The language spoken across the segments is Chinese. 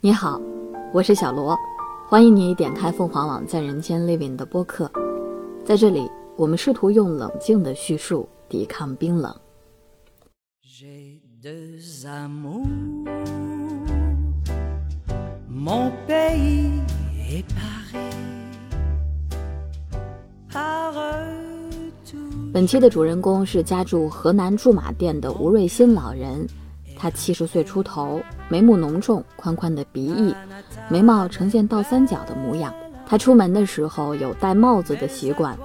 你好，我是小罗，欢迎你点开凤凰网在人间 Living 的播客。在这里，我们试图用冷静的叙述抵抗冰冷。本期的主人公是家住河南驻马店的吴瑞新老人。他七十岁出头，眉目浓重，宽宽的鼻翼，眉毛呈现倒三角的模样。他出门的时候有戴帽子的习惯，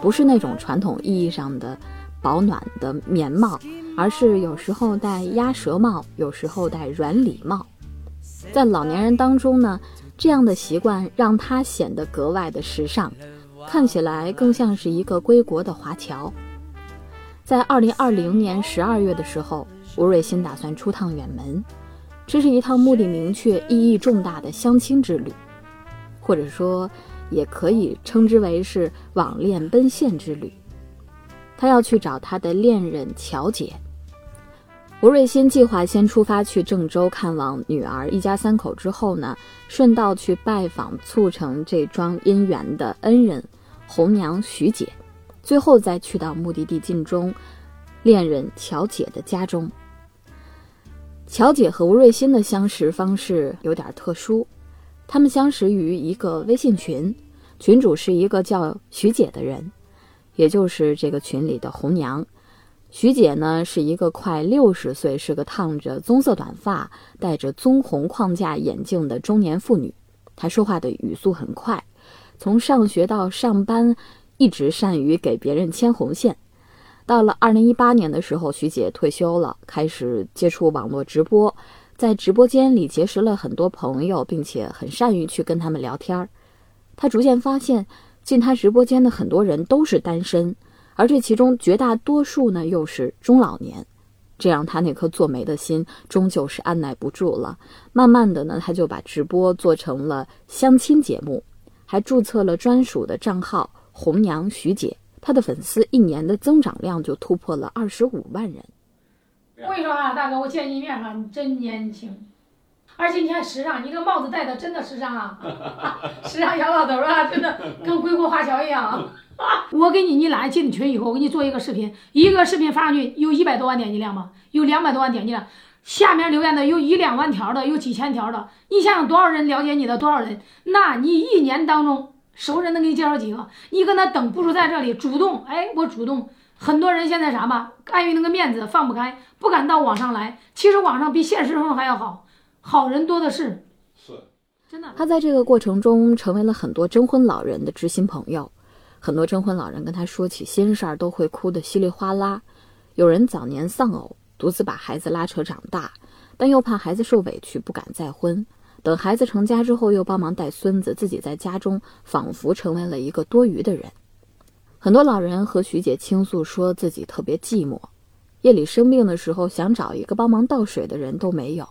不是那种传统意义上的保暖的棉帽，而是有时候戴鸭舌帽，有时候戴软礼帽。在老年人当中呢，这样的习惯让他显得格外的时尚，看起来更像是一个归国的华侨。在二零二零年十二月的时候。吴瑞新打算出趟远门，这是一趟目的明确、意义重大的相亲之旅，或者说，也可以称之为是网恋奔现之旅。他要去找他的恋人乔姐。吴瑞新计划先出发去郑州看望女儿一家三口，之后呢，顺道去拜访促成这桩姻缘的恩人红娘徐姐，最后再去到目的地晋中恋人乔姐的家中。乔姐和吴瑞新的相识方式有点特殊，他们相识于一个微信群，群主是一个叫徐姐的人，也就是这个群里的红娘。徐姐呢是一个快六十岁，是个烫着棕色短发、戴着棕红框架眼镜的中年妇女。她说话的语速很快，从上学到上班，一直善于给别人牵红线。到了二零一八年的时候，徐姐退休了，开始接触网络直播，在直播间里结识了很多朋友，并且很善于去跟他们聊天儿。她逐渐发现，进她直播间的很多人都是单身，而这其中绝大多数呢又是中老年，这让她那颗做媒的心终究是按耐不住了。慢慢的呢，她就把直播做成了相亲节目，还注册了专属的账号“红娘徐姐”。他的粉丝一年的增长量就突破了二十五万人。我跟你说啊，大哥，我见你一面哈，你真年轻，而且你还时尚，你这帽子戴的真的时尚啊，时尚小老头啊，真的跟归国华侨一样。我给你，你俩进群以后，我给你做一个视频，一个视频发上去有一百多万点击量吗？有两百多万点击量，下面留言的有一两万条的，有几千条的，你想想多少人了解你的，多少人？那你一年当中。熟人能给你介绍几个？你搁那等，不如在这里主动。哎，我主动。很多人现在啥吧，碍于那个面子放不开，不敢到网上来。其实网上比现实中还要好，好人多的是。是，真的。他在这个过程中成为了很多征婚老人的知心朋友。很多征婚老人跟他说起心事儿，都会哭得稀里哗啦。有人早年丧偶，独自把孩子拉扯长大，但又怕孩子受委屈，不敢再婚。等孩子成家之后，又帮忙带孙子，自己在家中仿佛成为了一个多余的人。很多老人和徐姐倾诉，说自己特别寂寞，夜里生病的时候想找一个帮忙倒水的人都没有。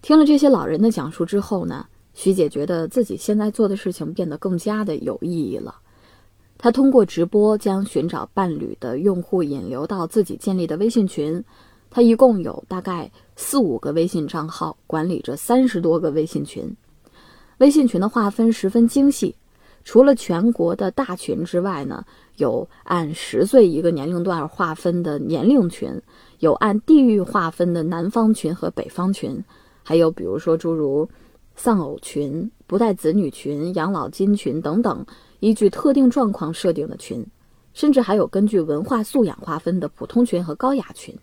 听了这些老人的讲述之后呢，徐姐觉得自己现在做的事情变得更加的有意义了。她通过直播将寻找伴侣的用户引流到自己建立的微信群。他一共有大概四五个微信账号，管理着三十多个微信群。微信群的划分十分精细，除了全国的大群之外呢，有按十岁一个年龄段划分的年龄群，有按地域划分的南方群和北方群，还有比如说诸如丧偶群、不带子女群、养老金群等等，依据特定状况设定的群，甚至还有根据文化素养划分的普通群和高雅群。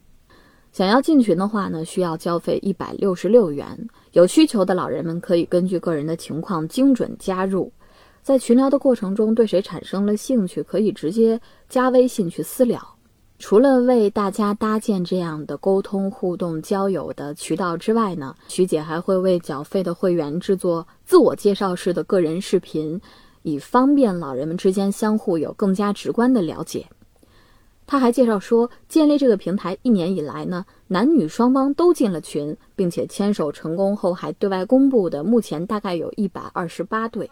想要进群的话呢，需要交费一百六十六元。有需求的老人们可以根据个人的情况精准加入。在群聊的过程中，对谁产生了兴趣，可以直接加微信去私聊。除了为大家搭建这样的沟通、互动、交友的渠道之外呢，徐姐还会为缴费的会员制作自我介绍式的个人视频，以方便老人们之间相互有更加直观的了解。他还介绍说，建立这个平台一年以来呢，男女双方都进了群，并且牵手成功后还对外公布的，目前大概有一百二十八对。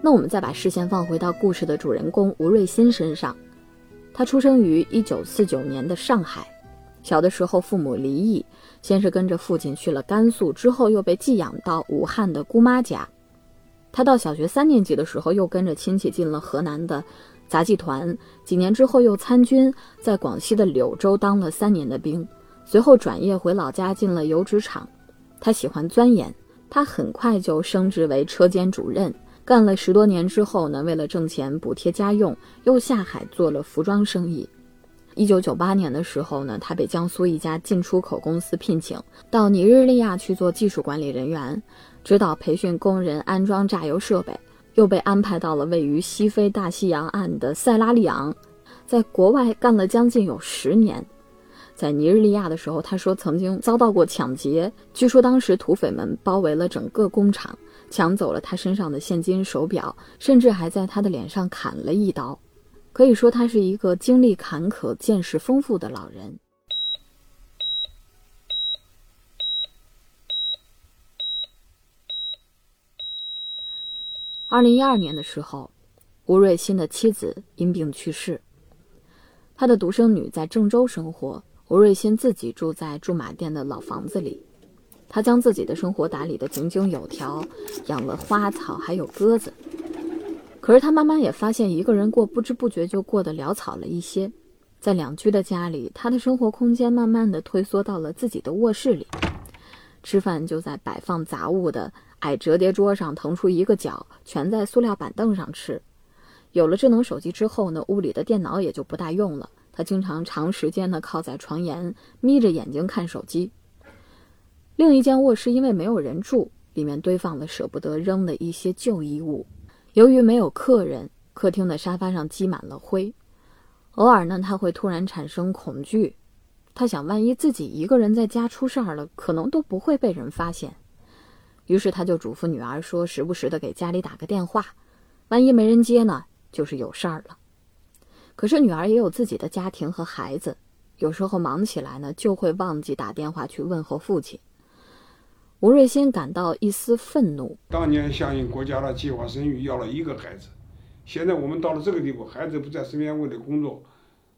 那我们再把视线放回到故事的主人公吴瑞新身上，他出生于一九四九年的上海，小的时候父母离异，先是跟着父亲去了甘肃，之后又被寄养到武汉的姑妈家。他到小学三年级的时候，又跟着亲戚进了河南的杂技团，几年之后又参军，在广西的柳州当了三年的兵，随后转业回老家进了油纸厂。他喜欢钻研，他很快就升职为车间主任。干了十多年之后呢，为了挣钱补贴家用，又下海做了服装生意。一九九八年的时候呢，他被江苏一家进出口公司聘请，到尼日利亚去做技术管理人员，指导培训工人安装榨油设备。又被安排到了位于西非大西洋岸的塞拉利昂，在国外干了将近有十年。在尼日利亚的时候，他说曾经遭到过抢劫，据说当时土匪们包围了整个工厂。抢走了他身上的现金、手表，甚至还在他的脸上砍了一刀。可以说，他是一个经历坎坷、见识丰富的老人。二零一二年的时候，吴瑞新的妻子因病去世，他的独生女在郑州生活，吴瑞新自己住在驻马店的老房子里。他将自己的生活打理得井井有条，养了花草，还有鸽子。可是他慢慢也发现，一个人过不知不觉就过得潦草了一些。在两居的家里，他的生活空间慢慢的退缩到了自己的卧室里，吃饭就在摆放杂物的矮折叠桌上腾出一个角，全在塑料板凳上吃。有了智能手机之后呢，屋里的电脑也就不大用了。他经常长时间的靠在床沿，眯着眼睛看手机。另一间卧室因为没有人住，里面堆放了舍不得扔的一些旧衣物。由于没有客人，客厅的沙发上积满了灰。偶尔呢，他会突然产生恐惧，他想，万一自己一个人在家出事儿了，可能都不会被人发现。于是他就嘱咐女儿说，时不时的给家里打个电话，万一没人接呢，就是有事儿了。可是女儿也有自己的家庭和孩子，有时候忙起来呢，就会忘记打电话去问候父亲。吴瑞新感到一丝愤怒。当年响应国家的计划生育，要了一个孩子，现在我们到了这个地步，孩子不在身边为了工作，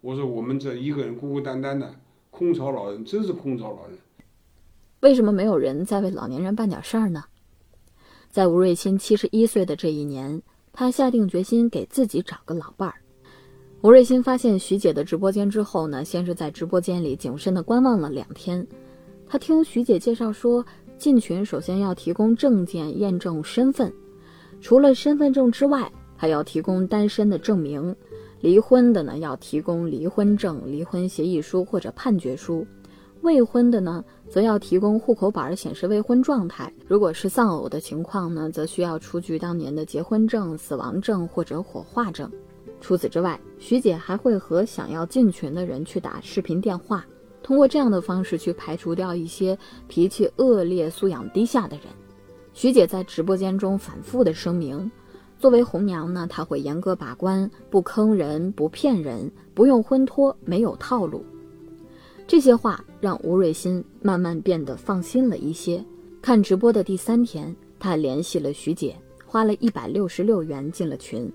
我说我们这一个人孤孤单单的，空巢老人，真是空巢老人。为什么没有人再为老年人办点事儿呢？在吴瑞新七十一岁的这一年，他下定决心给自己找个老伴儿。吴瑞新发现徐姐的直播间之后呢，先是在直播间里谨慎地观望了两天，他听徐姐介绍说。进群首先要提供证件验证身份，除了身份证之外，还要提供单身的证明；离婚的呢，要提供离婚证、离婚协议书或者判决书；未婚的呢，则要提供户口本显示未婚状态。如果是丧偶的情况呢，则需要出具当年的结婚证、死亡证或者火化证。除此之外，徐姐还会和想要进群的人去打视频电话。通过这样的方式去排除掉一些脾气恶劣、素养低下的人。徐姐在直播间中反复的声明，作为红娘呢，她会严格把关，不坑人、不骗人、不用婚托、没有套路。这些话让吴瑞新慢慢变得放心了一些。看直播的第三天，他联系了徐姐，花了一百六十六元进了群。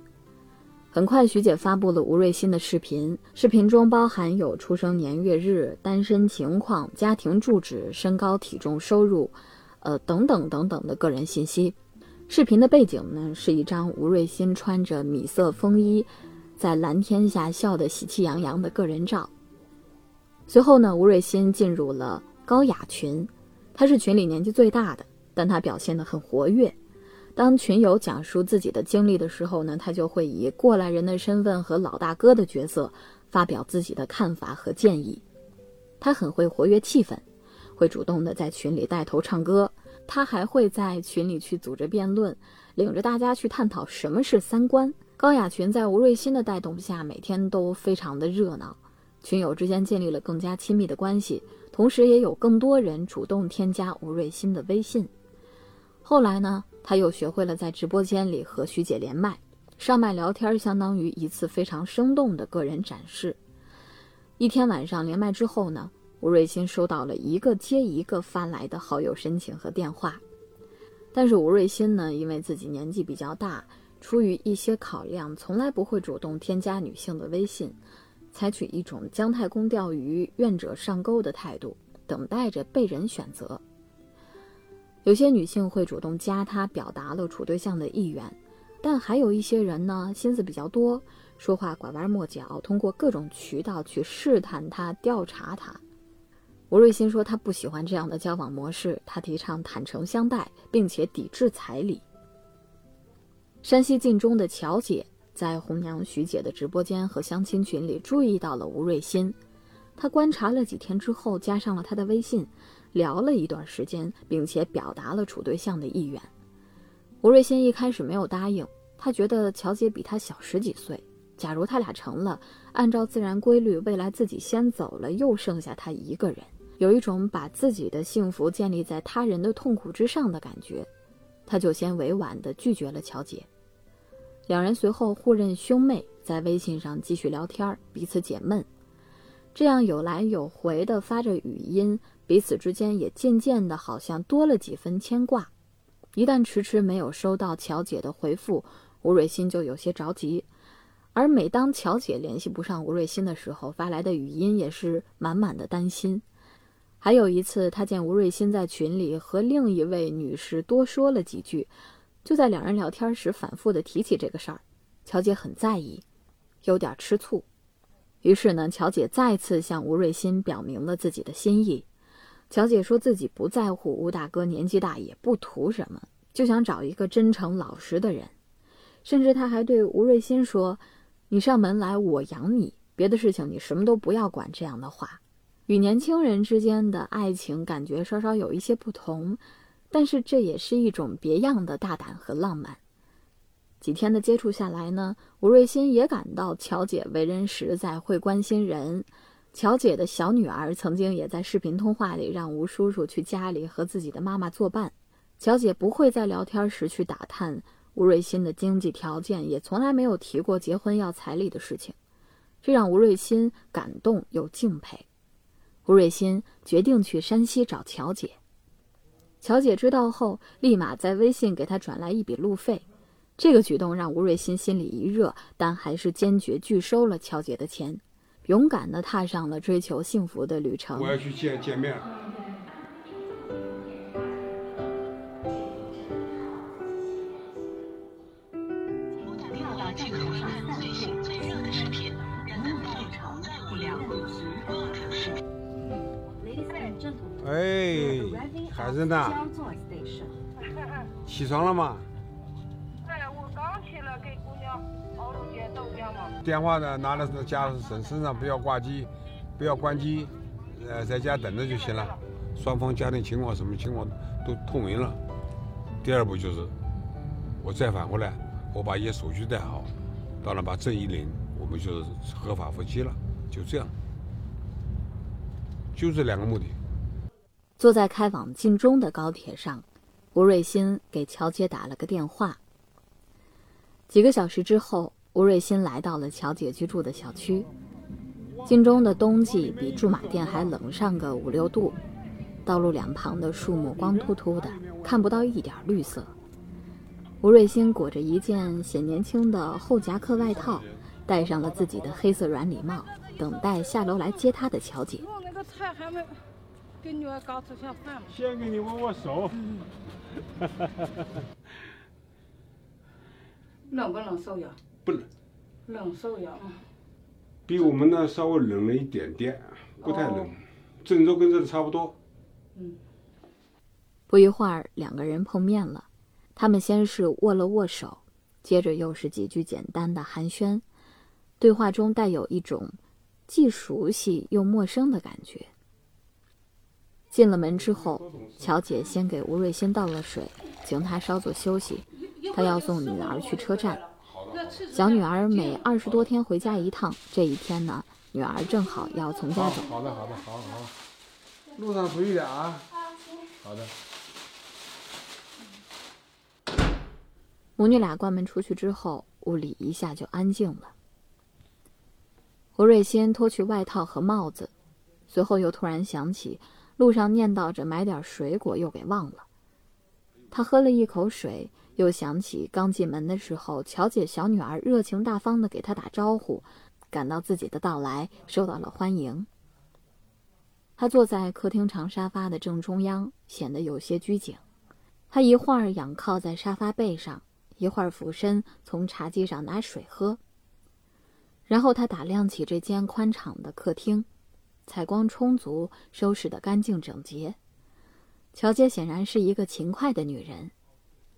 很快，徐姐发布了吴瑞新的视频。视频中包含有出生年月日、单身情况、家庭住址、身高体重、收入，呃等等等等的个人信息。视频的背景呢，是一张吴瑞新穿着米色风衣，在蓝天下笑得喜气洋洋的个人照。随后呢，吴瑞新进入了高雅群，他是群里年纪最大的，但他表现得很活跃。当群友讲述自己的经历的时候呢，他就会以过来人的身份和老大哥的角色发表自己的看法和建议。他很会活跃气氛，会主动的在群里带头唱歌。他还会在群里去组织辩论，领着大家去探讨什么是三观。高雅群在吴瑞新的带动下，每天都非常的热闹，群友之间建立了更加亲密的关系，同时也有更多人主动添加吴瑞新的微信。后来呢？他又学会了在直播间里和徐姐连麦，上麦聊天，相当于一次非常生动的个人展示。一天晚上连麦之后呢，吴瑞新收到了一个接一个发来的好友申请和电话，但是吴瑞新呢，因为自己年纪比较大，出于一些考量，从来不会主动添加女性的微信，采取一种姜太公钓鱼、愿者上钩的态度，等待着被人选择。有些女性会主动加他，表达了处对象的意愿，但还有一些人呢，心思比较多，说话拐弯抹角，通过各种渠道去试探他、调查他。吴瑞新说他不喜欢这样的交往模式，他提倡坦诚相待，并且抵制彩礼。山西晋中的乔姐在红娘徐姐的直播间和相亲群里注意到了吴瑞新，她观察了几天之后，加上了他的微信。聊了一段时间，并且表达了处对象的意愿。吴瑞新一开始没有答应，他觉得乔姐比他小十几岁，假如他俩成了，按照自然规律，未来自己先走了，又剩下他一个人，有一种把自己的幸福建立在他人的痛苦之上的感觉，他就先委婉地拒绝了乔姐。两人随后互认兄妹，在微信上继续聊天，彼此解闷，这样有来有回的发着语音。彼此之间也渐渐的，好像多了几分牵挂。一旦迟迟没有收到乔姐的回复，吴瑞新就有些着急。而每当乔姐联系不上吴瑞鑫的时候，发来的语音也是满满的担心。还有一次，他见吴瑞鑫在群里和另一位女士多说了几句，就在两人聊天时反复的提起这个事儿，乔姐很在意，有点吃醋。于是呢，乔姐再次向吴瑞新表明了自己的心意。乔姐说自己不在乎吴大哥年纪大，也不图什么，就想找一个真诚老实的人。甚至她还对吴瑞新说：“你上门来，我养你，别的事情你什么都不要管。”这样的话，与年轻人之间的爱情感觉稍稍有一些不同，但是这也是一种别样的大胆和浪漫。几天的接触下来呢，吴瑞新也感到乔姐为人实在，会关心人。乔姐的小女儿曾经也在视频通话里让吴叔叔去家里和自己的妈妈作伴。乔姐不会在聊天时去打探吴瑞新的经济条件，也从来没有提过结婚要彩礼的事情，这让吴瑞新感动又敬佩。吴瑞新决定去山西找乔姐。乔姐知道后，立马在微信给他转来一笔路费。这个举动让吴瑞新心里一热，但还是坚决拒收了乔姐的钱。勇敢地踏上了追求幸福的旅程。我要去见见面。孩子呢？起床了吗？哎，我刚起来给姑娘熬了点豆浆嘛电话呢，拿的是家身身上，不要挂机，不要关机，呃，在家等着就行了。双方家庭情况什么情况都透明了。第二步就是，我再返回来，我把一些手续带好，到那把证一领，我们就是合法夫妻了。就这样，就这两个目的。坐在开往晋中的高铁上，吴瑞新给乔姐打了个电话。几个小时之后。吴瑞新来到了乔姐居住的小区。晋中的冬季比驻马店还冷上个五六度，道路两旁的树木光秃秃的，看不到一点绿色。吴瑞新裹着一件显年轻的厚夹克外套，戴上了自己的黑色软礼帽，等待下楼来接他的乔姐。给女儿刚吃下饭先给你握握手。冷不冷手呀？不冷，冷手呀，比我们那稍微冷了一点点，不太冷，郑州跟这里差不多。嗯，不一会儿两个人碰面了，他们先是握了握手，接着又是几句简单的寒暄，对话中带有一种既熟悉又陌生的感觉。进了门之后，乔姐先给吴瑞先倒了水，请他稍作休息，她要送女儿去车站。小女儿每二十多天回家一趟，这一天呢，女儿正好要从家走。好的，好的，好，好，路上注意点啊。好的。母女俩关门出去之后，屋里一下就安静了。胡瑞先脱去外套和帽子，随后又突然想起路上念叨着买点水果，又给忘了。他喝了一口水。又想起刚进门的时候，乔姐小女儿热情大方的给他打招呼，感到自己的到来受到了欢迎。他坐在客厅长沙发的正中央，显得有些拘谨。他一会儿仰靠在沙发背上，一会儿俯身从茶几上拿水喝。然后他打量起这间宽敞的客厅，采光充足，收拾得干净整洁。乔姐显然是一个勤快的女人。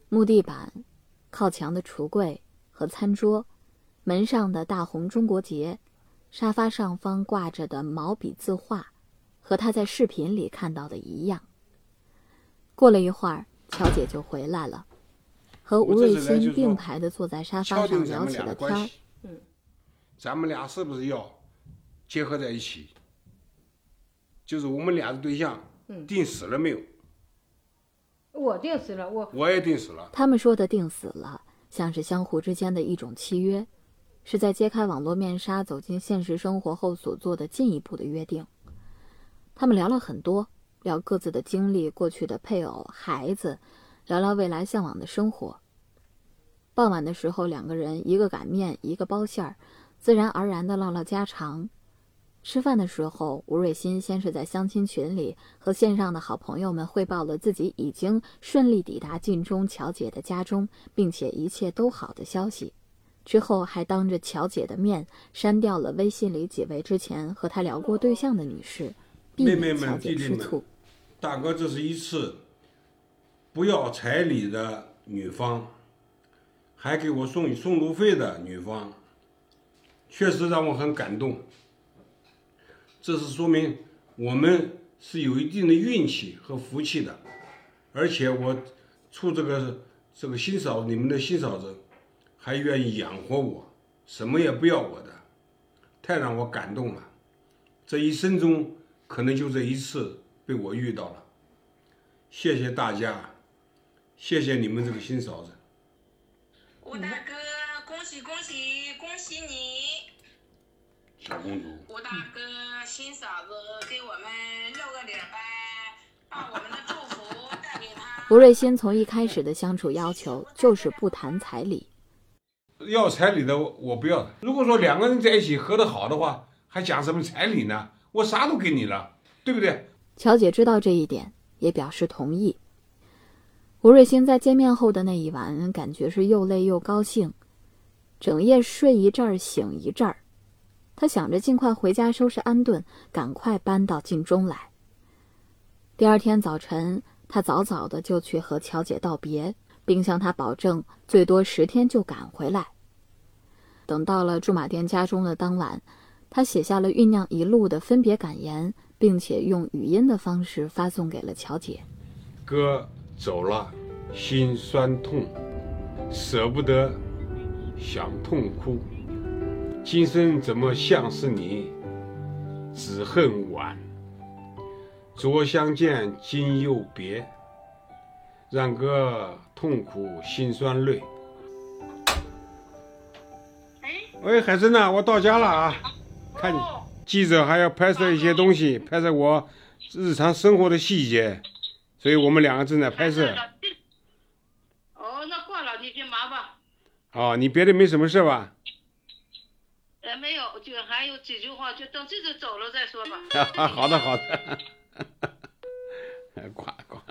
木地板、靠墙的橱柜和餐桌、门上的大红中国结、沙发上方挂着的毛笔字画。和她在视频里看到的一样。过了一会儿，乔姐就回来了，和吴瑞新并排的坐在沙发上聊起了天儿。嗯，咱们俩是不是要结合在一起？就是我们俩的对象，定死了没有？我定死了，我我也定死了。他们说的定死了，像是相互之间的一种契约，是在揭开网络面纱、走进现实生活后所做的进一步的约定。他们聊了很多，聊各自的经历、过去的配偶、孩子，聊聊未来向往的生活。傍晚的时候，两个人一个擀面，一个包馅儿，自然而然的唠唠家常。吃饭的时候，吴瑞新先是在相亲群里和线上的好朋友们汇报了自己已经顺利抵达晋中乔姐的家中，并且一切都好的消息。之后还当着乔姐的面删掉了微信里几位之前和他聊过对象的女士。妹妹们、弟弟们，大哥，这是一次不要彩礼的女方，还给我送送路费的女方，确实让我很感动。这是说明我们是有一定的运气和福气的，而且我处这个这个新嫂，你们的新嫂子还愿意养活我，什么也不要我的，太让我感动了。这一生中。可能就这一次被我遇到了，谢谢大家，谢谢你们这个新嫂子。吴大哥，恭喜恭喜恭喜你！小公主。吴大哥，新嫂子给我们露个脸呗，把我们的祝福带给他。吴瑞新从一开始的相处要求就是不谈彩礼，要彩礼的我不要。如果说两个人在一起合得好的话，还讲什么彩礼呢？我啥都给你了，对不对？乔姐知道这一点，也表示同意。吴瑞星在见面后的那一晚，感觉是又累又高兴，整夜睡一阵儿醒一阵儿。他想着尽快回家收拾安顿，赶快搬到晋中来。第二天早晨，他早早的就去和乔姐道别，并向她保证最多十天就赶回来。等到了驻马店家中的当晚。他写下了酝酿一路的分别感言，并且用语音的方式发送给了乔姐。哥走了，心酸痛，舍不得，想痛哭。今生怎么像是你，只恨晚。昨相见，今又别，让哥痛苦心酸泪。喂，海参呐，我到家了啊。看，记者还要拍摄一些东西，拍摄我日常生活的细节，所以我们两个正在拍摄。哦，那挂了，你先忙吧。哦，你别的没什么事吧？没有，就还有几句话，就等记者走了再说吧。好的，好的。挂 挂，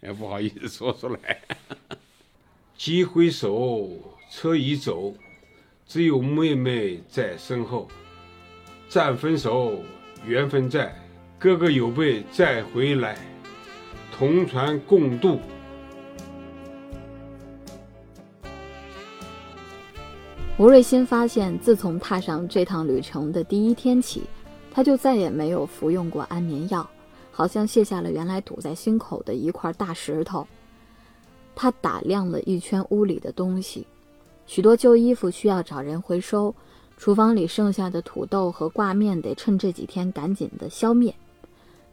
也 不好意思说出来。几回首，车已走。只有妹妹在身后，暂分手，缘分在，哥哥有备再回来，同船共渡。吴瑞新发现，自从踏上这趟旅程的第一天起，他就再也没有服用过安眠药，好像卸下了原来堵在心口的一块大石头。他打量了一圈屋里的东西。许多旧衣服需要找人回收，厨房里剩下的土豆和挂面得趁这几天赶紧的消灭。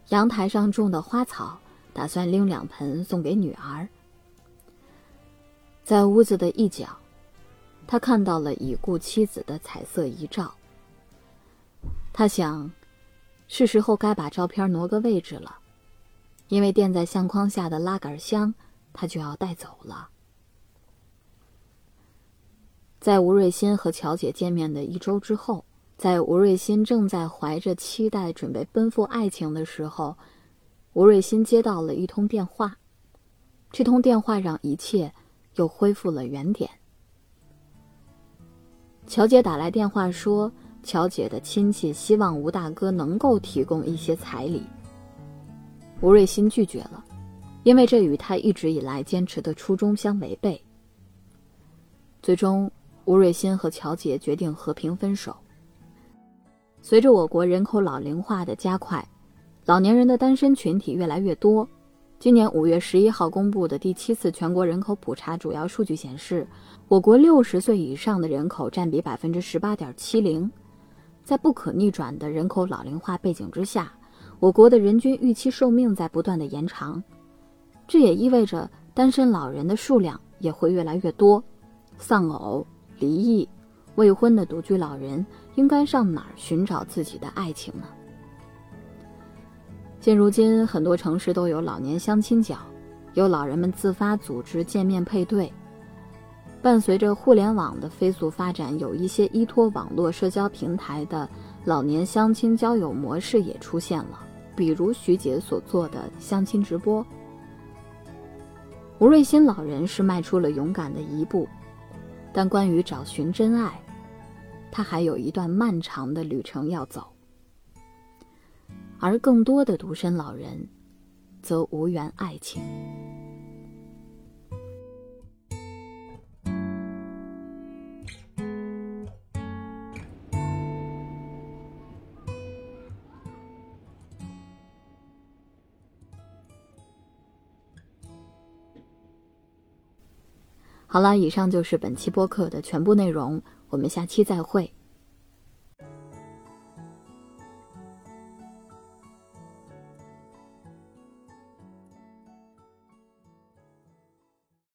阳台上种的花草，打算拎两盆送给女儿。在屋子的一角，他看到了已故妻子的彩色遗照。他想，是时候该把照片挪个位置了，因为垫在相框下的拉杆箱，他就要带走了。在吴瑞欣和乔姐见面的一周之后，在吴瑞欣正在怀着期待准备奔赴爱情的时候，吴瑞欣接到了一通电话。这通电话让一切又恢复了原点。乔姐打来电话说，乔姐的亲戚希望吴大哥能够提供一些彩礼。吴瑞欣拒绝了，因为这与他一直以来坚持的初衷相违背。最终，吴瑞欣和乔姐决定和平分手。随着我国人口老龄化的加快，老年人的单身群体越来越多。今年五月十一号公布的第七次全国人口普查主要数据显示，我国六十岁以上的人口占比百分之十八点七零。在不可逆转的人口老龄化背景之下，我国的人均预期寿命在不断的延长，这也意味着单身老人的数量也会越来越多。丧偶、离异、未婚的独居老人应该上哪儿寻找自己的爱情呢？现如今，很多城市都有老年相亲角，有老人们自发组织见面配对。伴随着互联网的飞速发展，有一些依托网络社交平台的老年相亲交友模式也出现了，比如徐姐所做的相亲直播。吴瑞新老人是迈出了勇敢的一步，但关于找寻真爱，他还有一段漫长的旅程要走。而更多的独身老人，则无缘爱情。好了，以上就是本期播客的全部内容，我们下期再会。